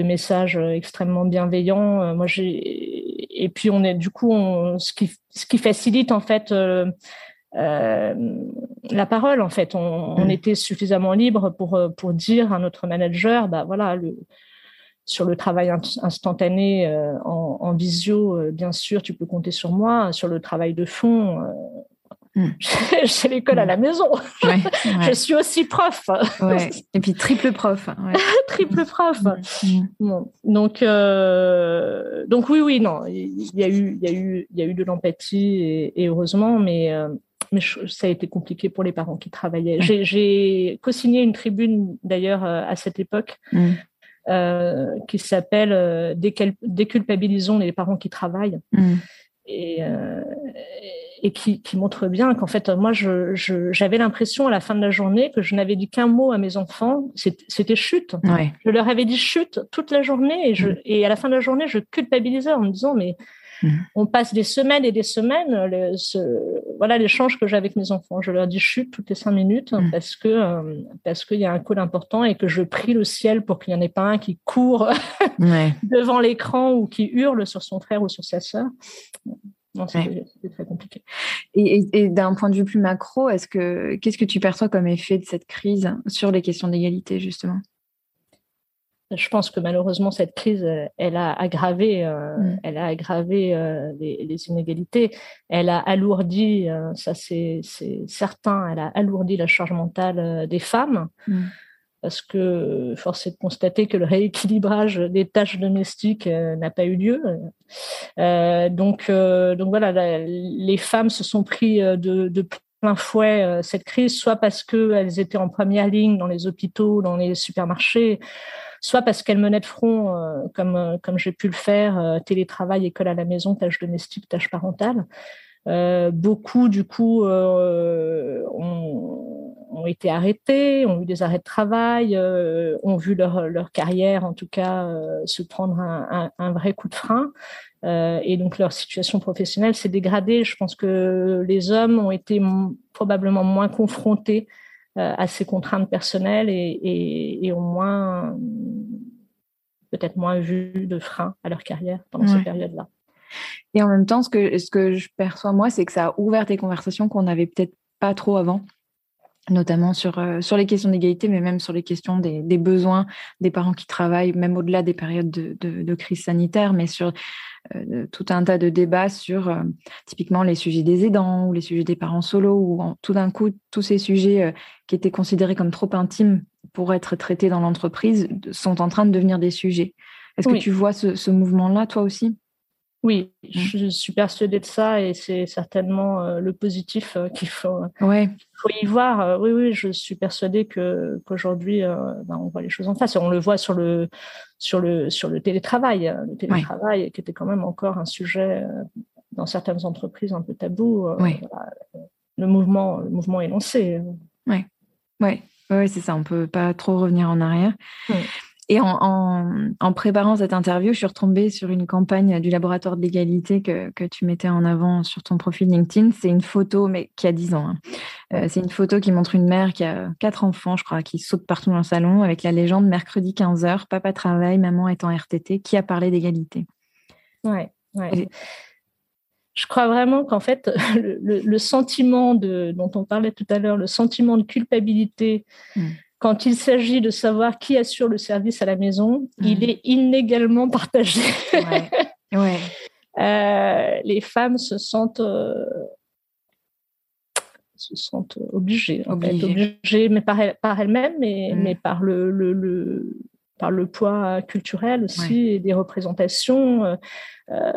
messages extrêmement bienveillants. Moi, et puis on est du coup ce qui ce qui facilite en fait euh, la parole en fait. On, mm. était suffisamment libre pour euh, pour dire à notre manager, bah voilà, le, sur le travail instantané euh, en, visio, bien sûr, tu peux compter sur moi. Sur le travail de fond, mm. (laughs) j'ai l'école à la mm. maison. (laughs) je suis aussi prof. Et puis triple prof. (laughs) triple prof. Donc, donc oui, oui, non, il y a eu, il y a eu, il y a eu de l'empathie et, heureusement, mais mais ça a été compliqué pour les parents qui travaillaient. J'ai co-signé une tribune d'ailleurs euh, à cette époque mm. euh, qui s'appelle euh, Déculpabilisons les parents qui travaillent. Mm. Et, euh, et qui, qui, montre bien qu'en fait, moi, j'avais je, l'impression à la fin de la journée que je n'avais dit qu'un mot à mes enfants, c'était chute. Je leur avais dit chute toute la journée et, je, mm. et à la fin de la journée, je culpabilisais en me disant, mais Mhm. On passe des semaines et des semaines. Le, voilà l'échange que j'ai avec mes enfants. Je leur dis chute toutes les cinq minutes mhm. parce que euh, parce qu'il y a un call important et que je prie le ciel pour qu'il n'y en ait pas un qui court (laughs) devant l'écran ou qui hurle sur son frère ou sur sa sœur. C'était très compliqué. Et, d'un point de vue plus macro, est-ce que qu'est-ce que tu perçois comme effet de cette crise sur les questions d'égalité justement? Je pense que malheureusement cette crise, euh, elle a aggravé, euh, mm. elle a aggravé euh, les, inégalités. Elle a alourdi, ça c'est certain, elle a alourdi la charge mentale des femmes. Mm. Parce que force est de constater que le rééquilibrage des tâches domestiques n'a pas eu lieu. donc, donc voilà, les femmes se sont pris de, de plein fouet cette crise, soit parce qu'elles étaient en première ligne dans les hôpitaux, dans les supermarchés, soit parce qu'elle menait de front, euh, comme, euh, comme j'ai pu le faire, euh, télétravail, école à la maison, tâches domestiques, tâches parentales. beaucoup, du coup, ont, ont, été arrêtés, ont eu des arrêts de travail, ont vu leur, leur carrière, en tout cas, se prendre un, un, vrai coup de frein. et donc leur situation professionnelle s'est dégradée. Je pense que les hommes ont été probablement moins confrontés à ces contraintes personnelles et, et, au moins peut-être moins vu de frein à leur carrière pendant cette période-là. Et en même temps, ce que, ce que je perçois moi, c'est que ça a ouvert des conversations qu'on n'avait peut-être pas trop avant notamment sur, euh, sur les questions d'égalité, mais même sur les questions des, des, besoins des parents qui travaillent, même au-delà des périodes de, de, de, crise sanitaire, mais sur euh, tout un tas de débats sur euh, typiquement les sujets des aidants ou les sujets des parents solos, ou tout d'un coup, tous ces sujets qui étaient considérés comme trop intimes pour être traités dans l'entreprise sont en train de devenir des sujets. Est-ce que tu vois ce, ce mouvement-là, toi aussi? Oui, mmh. je suis persuadée de ça et c'est certainement euh, le positif euh, qu'il faut, ouais. faut y voir. Euh, oui, oui, je suis persuadée que qu'aujourd'hui, ben, on voit les choses en face. On le voit sur le sur le sur le télétravail, le télétravail qui était quand même encore un sujet dans certaines entreprises un peu tabou. le mouvement, le mouvement est lancé. Oui, ouais. ouais, c'est ça. On peut pas trop revenir en arrière. Et en, préparant cette interview, je suis retombée sur une campagne du laboratoire de l'égalité que, tu mettais en avant sur ton profil LinkedIn. C'est une photo, mais qui a 10 ans. Hein. Euh, c'est une photo qui montre une mère qui a quatre enfants, je crois, qui saute partout dans le salon avec la légende mercredi 15h, papa travaille, maman est en RTT, qui a parlé d'égalité? Ouais, ouais. je crois vraiment qu'en fait, (laughs) le, sentiment de, dont on parlait tout à l'heure, le sentiment de culpabilité, mm. Quand il s'agit de savoir qui assure le service à la maison, mm. il est inégalement partagé. (laughs) Ouais. Euh, les femmes se sentent euh, se sentent obligées, obligées. mais par, elles-mêmes, mais, mm. mais par le, le, par le poids culturel aussi et des représentations. Euh,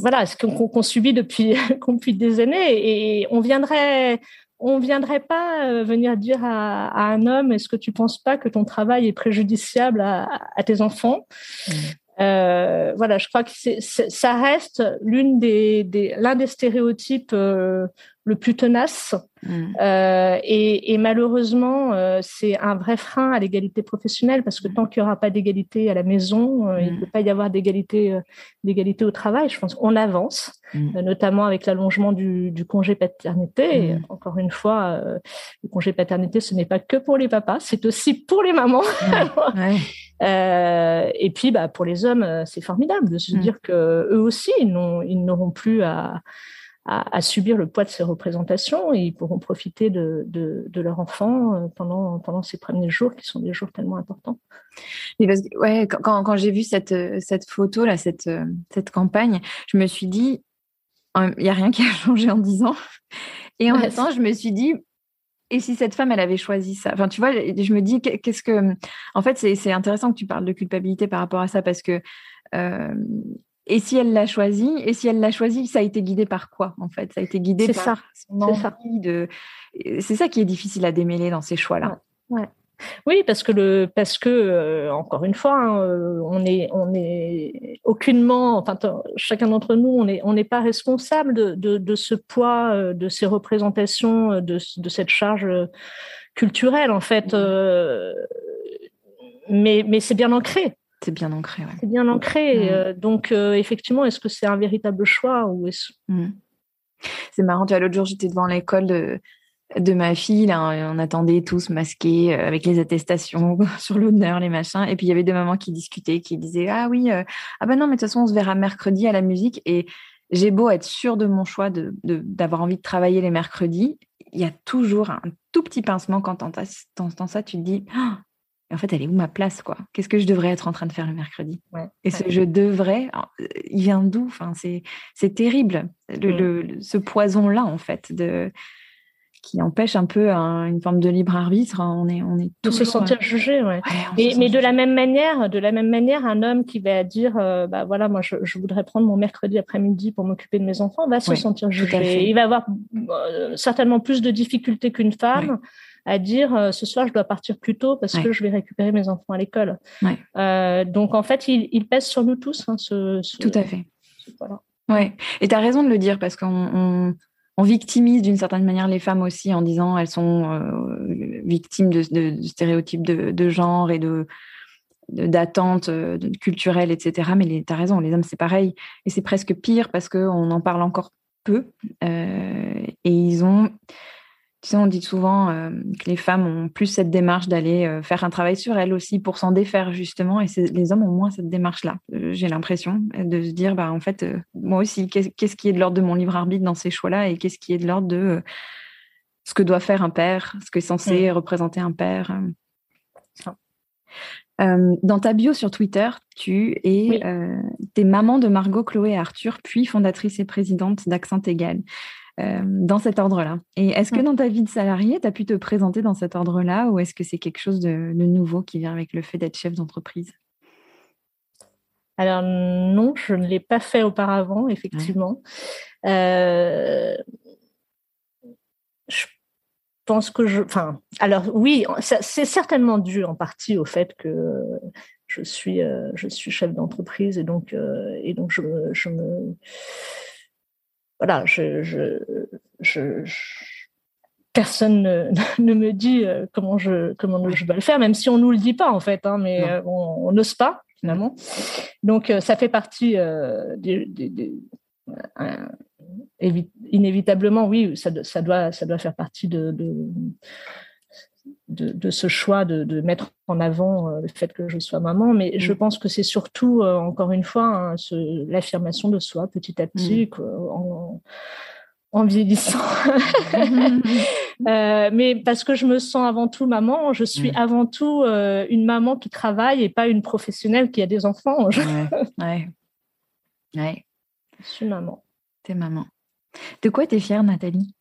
voilà, ce qu'on subit depuis, (laughs) depuis des années. Et on viendrait, on viendrait pas euh, venir dire à, un homme, est-ce que tu penses pas que ton travail est préjudiciable à, tes enfants? Mmh. euh, Voilà, je crois que ça reste l'une des, l'un des stéréotypes euh, le plus tenace. Mm. Euh, et, malheureusement, euh, c'est un vrai frein à l'égalité professionnelle parce que tant qu'il n'y aura pas d'égalité à la maison, euh, il ne mm. peut pas y avoir d'égalité d'égalité au travail. Je pense qu'on avance, mm. notamment avec l'allongement du, congé paternité. encore une fois, le congé paternité, ce n'est pas que pour les papas, c'est aussi pour les mamans. (laughs) et puis, bah, pour les hommes, c'est formidable de se dire que eux aussi, ils n'auront plus à à, subir le poids de ces représentations et ils pourront profiter de, de, leur enfant euh, pendant, pendant ces premiers jours qui sont des jours tellement importants. Mais parce que, ouais, quand, quand j'ai vu cette, cette photo, là, cette, cette campagne, je me suis dit, il n'y a rien qui a (laughs) changé en 10 ans. Et en même temps, je me suis dit, et si cette femme, elle avait choisi ça? Enfin, tu vois, je me dis, qu'est-ce que. En fait, c'est intéressant que tu parles de culpabilité par rapport à ça parce que. Euh, et si elle l'a choisi, et si elle l'a choisi, ça a été guidé par quoi en fait? Ça a été guidé par ça, son envie de. C'est ça qui est difficile à démêler dans ces choix-là. Ouais. Oui, parce que le, parce que euh, encore une fois, hein, euh, on est, on est aucunement, enfin chacun d'entre nous, on n'est, on n'est pas responsable de, de, de, ce poids, euh, de ces représentations, de, de cette charge culturelle en fait. Mmh. mais, mais c'est bien ancré. C'est bien ancré. C'est bien ancré. Euh, donc, euh, effectivement, est-ce que c'est un véritable choix ou est mm. C'est marrant. Tu vois, l'autre jour, j'étais devant l'école de, de ma fille. Là, on attendait tous masqués euh, avec les attestations (laughs) sur l'honneur, les machins. Et puis, il y avait deux mamans qui discutaient, qui disaient Ah oui, ah ben non, mais de toute façon, on se verra mercredi à la musique. Et j'ai beau être sûre de mon choix d'avoir de, envie de travailler les mercredis, il y a toujours un tout petit pincement quand tu entends ça. Tu te dis ah, en fait, elle est où ma place, quoi? Qu'est-ce que je devrais être en train de faire le mercredi? Et ce je devrais, il vient d'où? Enfin, c'est terrible, le, ce poison-là, en fait, de qui empêche un peu une forme de libre arbitre. On est, on est de se sentir euh, jugé, ouais. mais de la même manière, de la même manière, un homme qui va dire, euh, bah voilà, moi je, voudrais prendre mon mercredi après-midi pour m'occuper de mes enfants, va se sentir jugé. Il va avoir euh, certainement plus de difficultés qu'une femme à dire euh, ce soir je dois partir plus tôt parce que je vais récupérer mes enfants à l'école. Euh, donc en fait, il, pèse sur nous tous. Hein, ce, Tout à fait. voilà. Ouais. Et tu as raison de le dire parce qu'on on, victimise d'une certaine manière les femmes aussi en disant elles sont euh, victimes de, de, stéréotypes de, de, genre et de d'attentes culturelles, etc. Mais tu as raison, les hommes, c'est pareil. Et c'est presque pire parce qu'on en parle encore peu. et ils ont tu sais, on dit souvent euh, que les femmes ont plus cette démarche d'aller euh, faire un travail sur elles aussi pour s'en défaire justement, et les hommes ont moins cette démarche-là. Euh, j'ai l'impression de se dire, bah en fait, moi aussi, qu'est-ce qui est de l'ordre de mon libre arbitre dans ces choix-là, et qu'est-ce qui est de l'ordre de ce que doit faire un père, ce que est censé mm. représenter un père. dans ta bio sur Twitter, tu es, es maman de Margot, Chloé et Arthur, puis fondatrice et présidente d'Accent Égal. Euh, dans cet ordre-là. Et est-ce que dans ta vie de salarié, tu as pu te présenter dans cet ordre-là ou est-ce que c'est quelque chose de, nouveau qui vient avec le fait d'être chef d'entreprise? Alors non, je ne l'ai pas fait auparavant, effectivement. Euh, je pense que je... Enfin, alors oui, c'est certainement dû en partie au fait que je suis, euh, je suis chef d'entreprise et donc, et donc je, je me voilà, je, je, personne (laughs) ne, me dit euh, comment je comment je dois le faire, même si on nous le dit pas en fait, hein, mais euh, on n'ose pas finalement. Donc euh, ça fait partie inévitablement, oui, ça, ça, doit ça doit faire partie de, de, ce choix de, mettre en avant le fait que je sois maman. Mais je mm. pense que c'est surtout, encore une fois, hein, l'affirmation de soi petit à petit, mm. en, en vieillissant. (laughs) euh, mais parce que je me sens avant tout maman, je suis mm. avant tout euh, une maman qui travaille et pas une professionnelle qui a des enfants. (laughs) ouais. ouais. Je suis maman. T'es maman. De quoi t'es fière, Nathalie?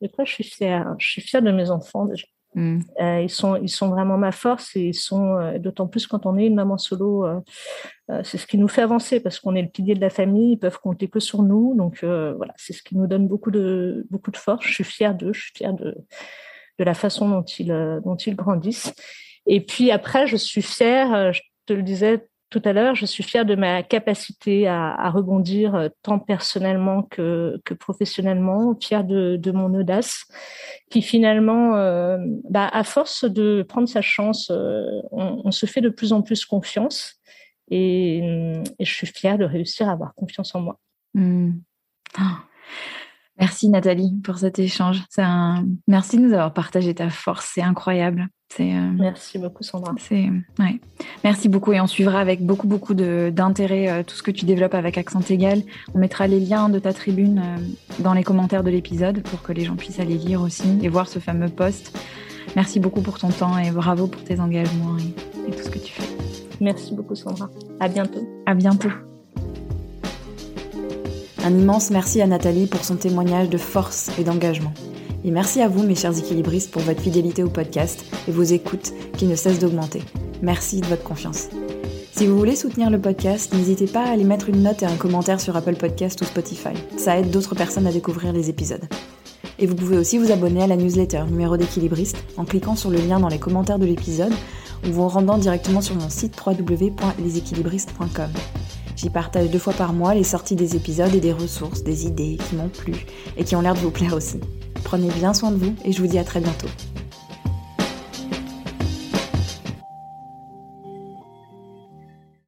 De quoi je suis fière Je suis fière de mes enfants déjà. Mm. Euh, ils, sont, ils sont vraiment ma force et ils sont, euh, d'autant plus quand on est une maman solo, euh, c'est ce qui nous fait avancer parce qu'on est le pilier de la famille, ils peuvent compter que sur nous. Donc voilà, c'est ce qui nous donne beaucoup de, beaucoup de force. Je suis fière d'eux, je suis fière de, de la façon dont ils, dont ils grandissent. Et puis après, je suis fière, je te le disais tout à l'heure, je suis fière de ma capacité à, rebondir euh, tant personnellement que, professionnellement, fière de, mon audace, qui finalement, euh, bah, à force de prendre sa chance, euh, on, se fait de plus en plus confiance. Et, je suis fière de réussir à avoir confiance en moi. Hmm. Ah. Merci Nathalie pour cet échange. Merci de nous avoir partagé ta force, c'est incroyable. Euh, Merci beaucoup, Sandra. Ouais. Merci beaucoup et on suivra avec beaucoup, beaucoup d'intérêt euh, tout ce que tu développes avec Accent Égal. On mettra les liens de ta tribune euh, dans les commentaires de l'épisode pour que les gens puissent aller lire aussi et voir ce fameux post. Merci beaucoup pour ton temps et bravo pour tes engagements et, et tout ce que tu fais. Merci beaucoup, Sandra. À bientôt. À bientôt. Un immense merci à Nathalie pour son témoignage de force et d'engagement. Et merci à vous, mes chers équilibristes, pour votre fidélité au podcast et vos écoutes qui ne cessent d'augmenter. Merci de votre confiance. Si vous voulez soutenir le podcast, n'hésitez pas à aller mettre une note et un commentaire sur Apple Podcast ou Spotify. Ça aide d'autres personnes à découvrir les épisodes. Et vous pouvez aussi vous abonner à la newsletter numéro d'équilibriste en cliquant sur le lien dans les commentaires de l'épisode ou vous rendant directement sur mon site www.leséquilibristes.com. J'y partage deux fois par mois les sorties des épisodes et des ressources, des idées qui m'ont plu et qui ont l'air de vous plaire aussi. Prenez bien soin de vous et je vous dis à très bientôt.